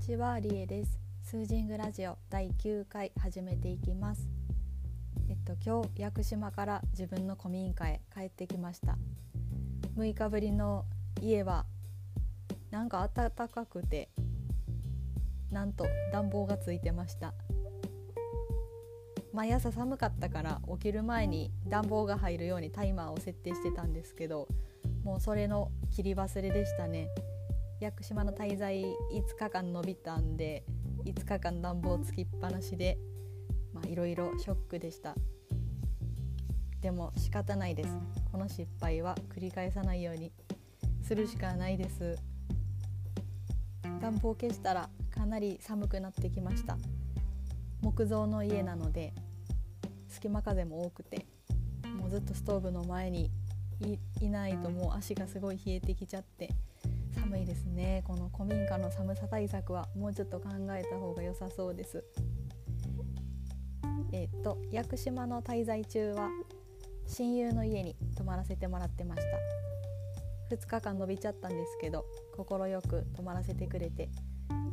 ちはりえです。スージングラジオ第9回始めていきます。えっと今日屋久島から自分の古民家へ帰ってきました。6日ぶりの家はなんか暖かくてなんと暖房がついてました。毎朝寒かったから起きる前に暖房が入るようにタイマーを設定してたんですけどもうそれの切り忘れでしたね。屋久島の滞在5日間延びたんで5日間暖房つきっぱなしでいろいろショックでした。でも仕方ないです。この失敗は繰り返さないように。するしかないです。暖房消したらかなり寒くなってきました。木造の家なので隙間風も多くてもうずっとストーブの前にいないともう足がすごい冷えてきちゃって寒いですね。この古民家の寒さ対策はもうちょっと考えた方が良さそうです。えっ、と屋久島の滞在中は親友の家に泊まらせてもらってました。2日間伸びちゃったんですけど快く泊まらせてくれて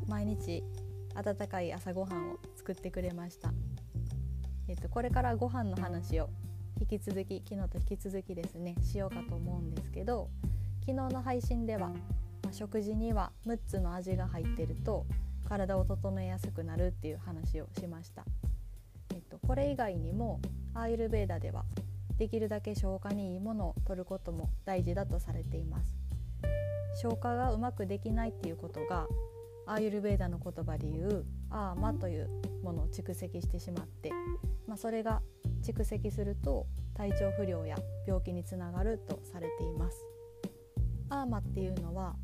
毎日温かい朝ごはんを作ってくれました。えっ、とこれからご飯の話を引き続き昨日と引き続きですねしようかと思うんですけど昨日の配信では、食事には6つの味が入ってると体を整えやすくなるっていう話をしました、えっと、これ以外にもアーユルベーダではできるだけ消化にいいものを摂ることも大事だとされています。消化がうまくできないっていうことがアーユルベーダの言葉で言うアーマというものを蓄積してしまって、まあ、それが蓄積すると体調不良や病気につながるとされています。アーマっていうのは、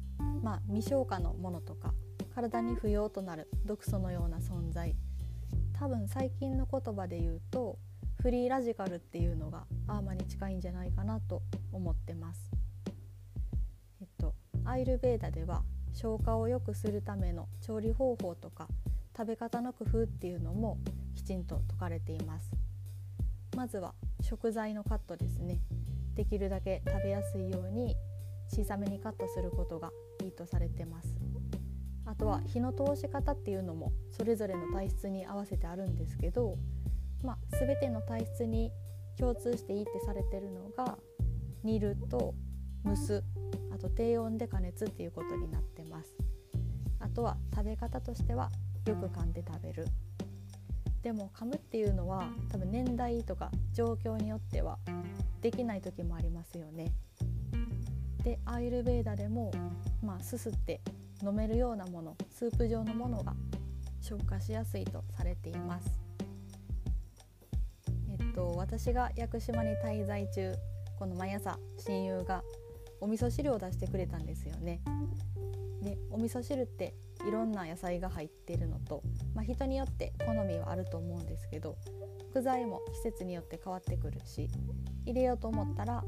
まあ、未消化のものとか体に不要となる毒素のような存在多分最近の言葉で言うとフリーラジカルっていうのがアーマに近いんじゃないかなと思ってます。えっと、アイルベーダでは消化を良くするための調理方法とか食べ方の工夫っていうのもきちんと説かれています。まずは食材のカットですねできるだけ食べやすいように小さめにカットすることがいとされてます。あとは火の通し方っていうのもそれぞれの体質に合わせてあるんですけど、まあ、全ての体質に共通していいってされてるのが煮ると蒸すあと低温で加熱っていうことになってます。あとは食べ方としてはよく噛んで食べる。でも噛むっていうのは多分年代とか状況によってはできない時もありますよね。でアイルベーダでも、まあ、すすって飲めるようなものスープ状のものが消化しやすいとされています。えっと私が屋久島に滞在中この毎朝親友がお味噌汁を出してくれたんですよね。でお味噌汁っていろんな野菜が入ってるのと、まあ、人によって好みはあると思うんですけど具材も季節によって変わってくるし入れようと思ったら、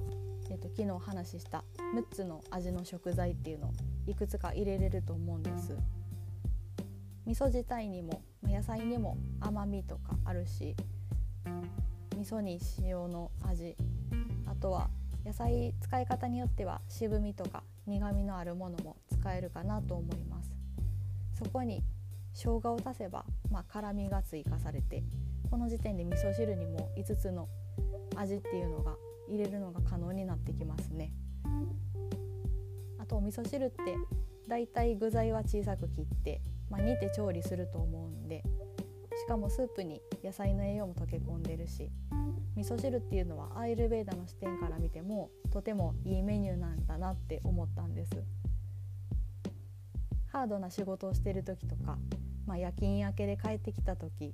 えーと、昨日話した6つの味の食材っていうのをいくつか入れれると思うんです。味噌自体にも野菜にも甘みとかあるし味噌に塩の味あとは野菜使い方によっては渋みとか苦みのあるものも使えるかなと思います。そこに生姜を足せば、まあ、辛みが追加されてこの時点で味噌汁にも5つの味っていうのが入れるのが可能になってきますねあとお味噌汁ってだいたい具材は小さく切って、まあ、煮て調理すると思うんでしかもスープに野菜の栄養も溶け込んでるし味噌汁っていうのはアイルベーダの視点から見てもとてもいいメニューなんだなって思ったんです。ハードな仕事をしてる時とか、まあ、夜勤明けで帰ってきた時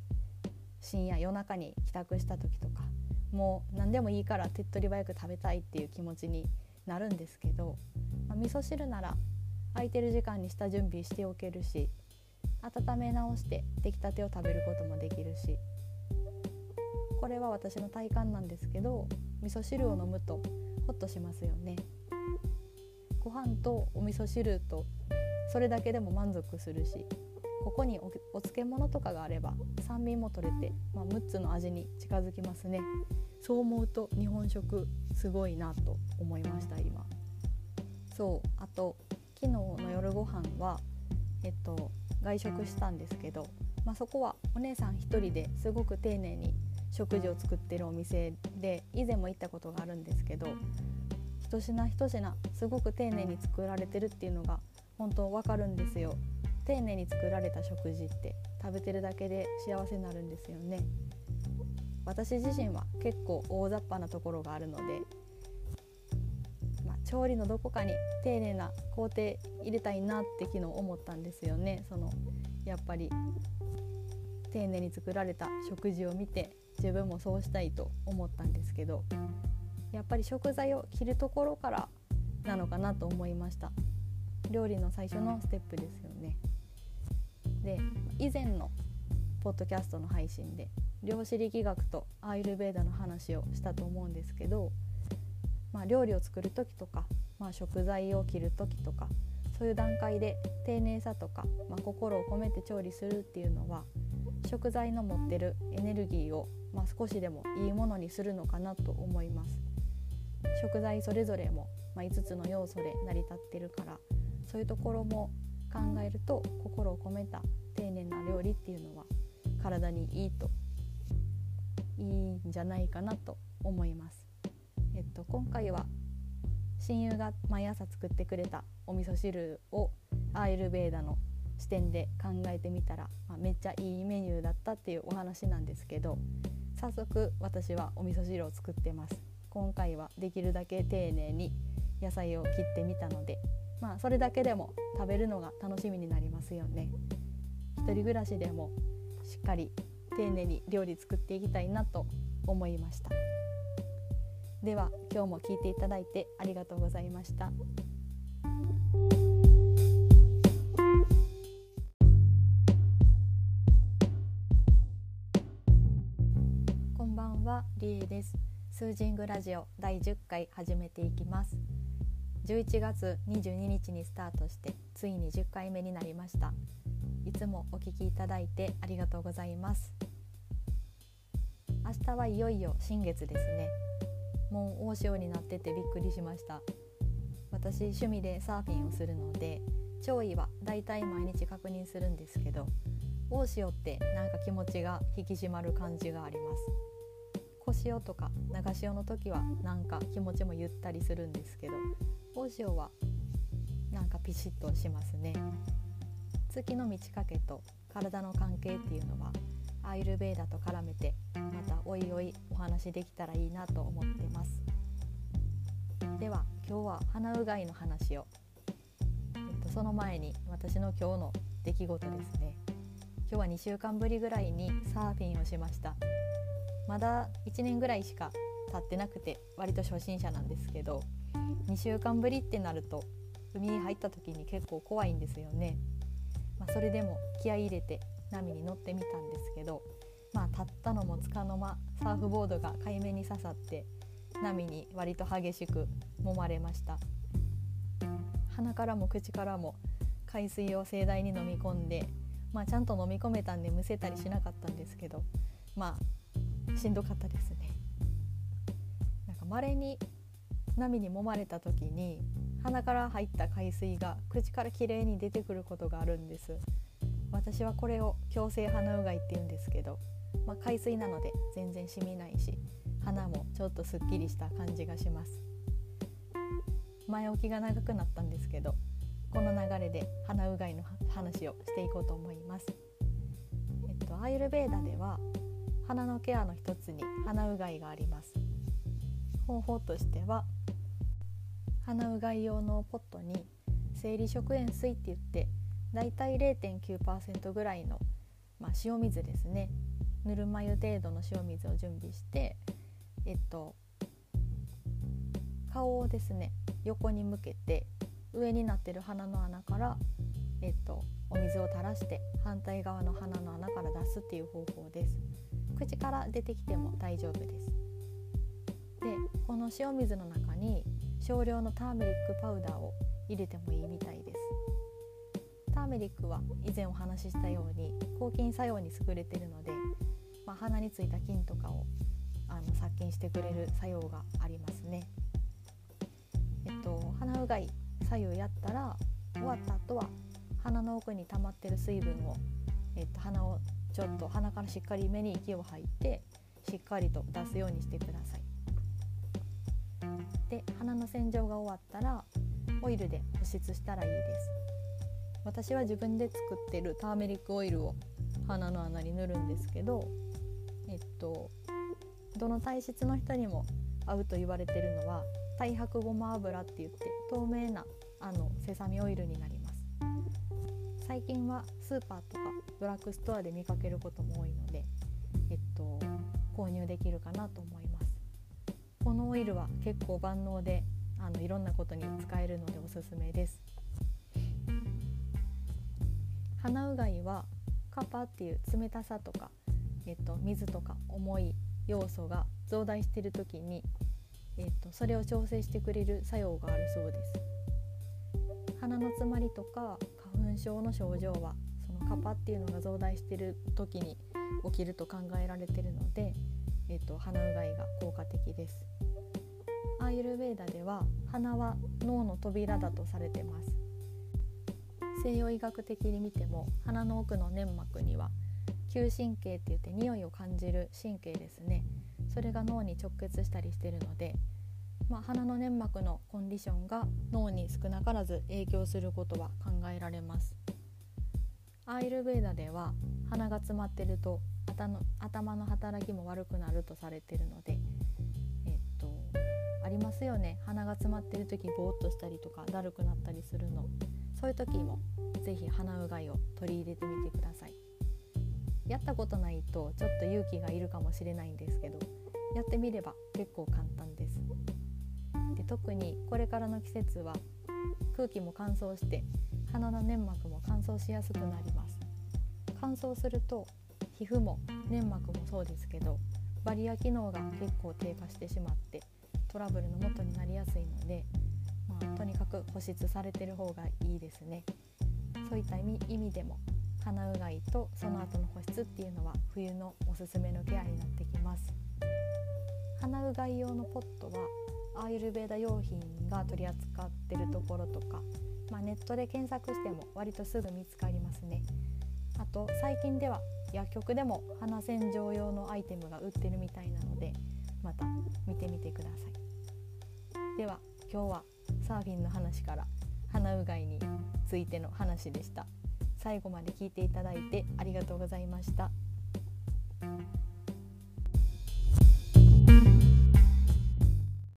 深夜夜中に帰宅した時とかもう何でもいいから手っ取り早く食べたいっていう気持ちになるんですけど、まあ、味噌汁なら空いてる時間に下準備しておけるし温め直して出来たてを食べることもできるしこれは私の体感なんですけど味噌汁を飲むとホッとしますよね。ご飯とお味噌汁とそれだけでも満足するしここにお漬物とかがあれば酸味も取れて、まあ、6つの味に近づきますね。そう思うと日本食すごいなと思いました今。そうあと昨日の夜ご飯はえっと外食したんですけど、まあ、そこはお姉さん1人ですごく丁寧に食事を作ってるお店で以前も行ったことがあるんですけど一品一品すごく丁寧に作られてるっていうのが本当わかるんですよ。丁寧に作られた食事って食べてるだけで幸せになるんですよね。私自身は結構大雑把なところがあるので、まあ、調理のどこかに丁寧な工程入れたいなって昨日思ったんですよね。そのやっぱり丁寧に作られた食事を見て自分もそうしたいと思ったんですけどやっぱり食材を切るところからなのかなと思いました。料理の最初のステップですよね。で以前のポッドキャストの配信で量子力学とアイルベーダの話をしたと思うんですけど、まあ、料理を作る時とか、まあ、食材を切る時とかそういう段階で丁寧さとか、まあ、心を込めて調理するっていうのは食材の持ってるエネルギーを、まあ、少しでもいいものにするのかなと思います。食材それぞれも、まあ、5つの要素で成り立ってるからそういうところも考えると心を込めた丁寧な料理っていうのは体にいいといいんじゃないかなと思います。えっと、今回は親友が毎朝作ってくれたお味噌汁をアーユルベーダの視点で考えてみたら、まあ、めっちゃいいメニューだったっていうお話なんですけど早速私はお味噌汁を作ってます今回はできるだけ丁寧に野菜を切ってみたのでまあそれだけでも食べるのが楽しみになりますよね。一人暮らしでもしっかり丁寧に料理作っていきたいなと思いました。では今日も聞いていただいてありがとうございました。こんばんはりえです。スージングラジオ第10回始めていきます。11月22日にスタートしてついに10回目になりました。いつもお聞きいただいてありがとうございます。明日はいよいよ新月ですね。もう大潮になっててびっくりしました。私趣味でサーフィンをするので潮位はだいたい毎日確認するんですけど大潮ってなんか気持ちが引き締まる感じがあります。小潮とか長潮の時はなんか気持ちもゆったりするんですけど大潮はなんかピシッとしますね。月の満ち欠けと体の関係っていうのはアイルベーダと絡めてまたおいおいお話できたらいいなと思ってます。では今日は鼻うがいの話を、えっと、その前に私の今日の出来事ですね。今日は2週間ぶりぐらいにサーフィンをしました。まだ1年ぐらいしか経ってなくて割と初心者なんですけど2週間ぶりってなると海に入った時に結構怖いんですよね。まあ、それでも気合い入れて波に乗ってみたんですけど、まあ、立ったのもつかの間サーフボードが海面に刺さって波に割と激しく揉まれました。鼻からも口からも海水を盛大に飲み込んで、まあ、ちゃんと飲み込めたんでむせたりしなかったんですけどまあしんどかったですね。なんか稀に波に揉まれた時に鼻から入った海水が口からきれいに出てくることがあるんです。私はこれを強制鼻うがいって言うんですけど、まあ、海水なので全然染みないし鼻もちょっとすっきりした感じがします。前置きが長くなったんですけどこの流れで鼻うがいの話をしていこうと思います。えっとアイルベーダでは鼻のケアの一つに鼻うがいがあります。方法としては鼻うがい用のポットに生理食塩水って言ってだいたい0.9%ぐらいの、まあ、塩水ですね。ぬるま湯程度の塩水を準備してえっと顔をですね横に向けて上になってる鼻の穴からえっとお水を垂らして反対側の鼻の穴から出すっていう方法です。口から出てきても大丈夫です。でこの塩水の中に少量のターメリックパウダーを入れてもいいみたいですターメリックは以前お話ししたように抗菌作用に優れているので、まあ、鼻についた菌とかをあの殺菌してくれる作用がありますねえっと鼻うがい左右やったら終わった後は鼻の奥に溜まってる水分を、えっと、鼻をちょっと鼻からしっかり目に息を吐いてしっかりと出すようにしてください。で鼻の洗浄が終わったらオイルで保湿したらいいです。私は自分で作ってるターメリックオイルを鼻の穴に塗るんですけどえっとどの体質の人にも合うと言われてるのは太白ごま油って言って透明なあのセサミオイルになります。最近はスーパーとかドラッグストアで見かけることも多いので、えっと、購入できるかなと思います。このオイルは結構万能であのいろんなことに使えるのでおすすめです。鼻うがいはカパっていう冷たさとか、えっと、水とか重い要素が増大している時に、えっと、それを調整してくれる作用があるそうです。鼻の詰まりとか花粉症の症状はそのカパっていうのが増大している時に起きると考えられているので、えっと、鼻うがいが効果的です。アーユルベーダでは鼻は脳の扉だとされてます。西洋医学的に見ても鼻の奥の粘膜には嗅神経って言って匂いを感じる神経ですね。それが脳に直結したりしてるので、まあ、鼻の粘膜のコンディションが脳に少なからず影響することは考えられます。アーユルベーダでは鼻が詰まってると頭の働きも悪くなるとされてるのでえっとありますよね。鼻が詰まってる時ぼーっとしたりとかだるくなったりするの。そういう時も是非鼻うがいを取り入れてみてください。やったことないとちょっと勇気がいるかもしれないんですけどやってみれば結構簡単です。で特にこれからの季節は空気も乾燥して鼻の粘膜も乾燥しやすくなります。乾燥すると皮膚も粘膜もそうですけどバリア機能が結構低下してしまってトラブルの元になりやすいのでまあ、とにかく保湿されてる方がいいですね。そういった意味でも鼻うがいとその後の保湿っていうのは冬のおすすめのケアになってきます。鼻うがい用のポットはアーユルベーダ用品が取り扱ってるところとか、まあ、ネットで検索しても割とすぐ見つかりますね。あと最近では薬局でも鼻洗浄用のアイテムが売ってるみたいなのでまた見てみてください。では今日はサーフィンの話から鼻うがいについての話でした。最後まで聞いていただいてありがとうございました。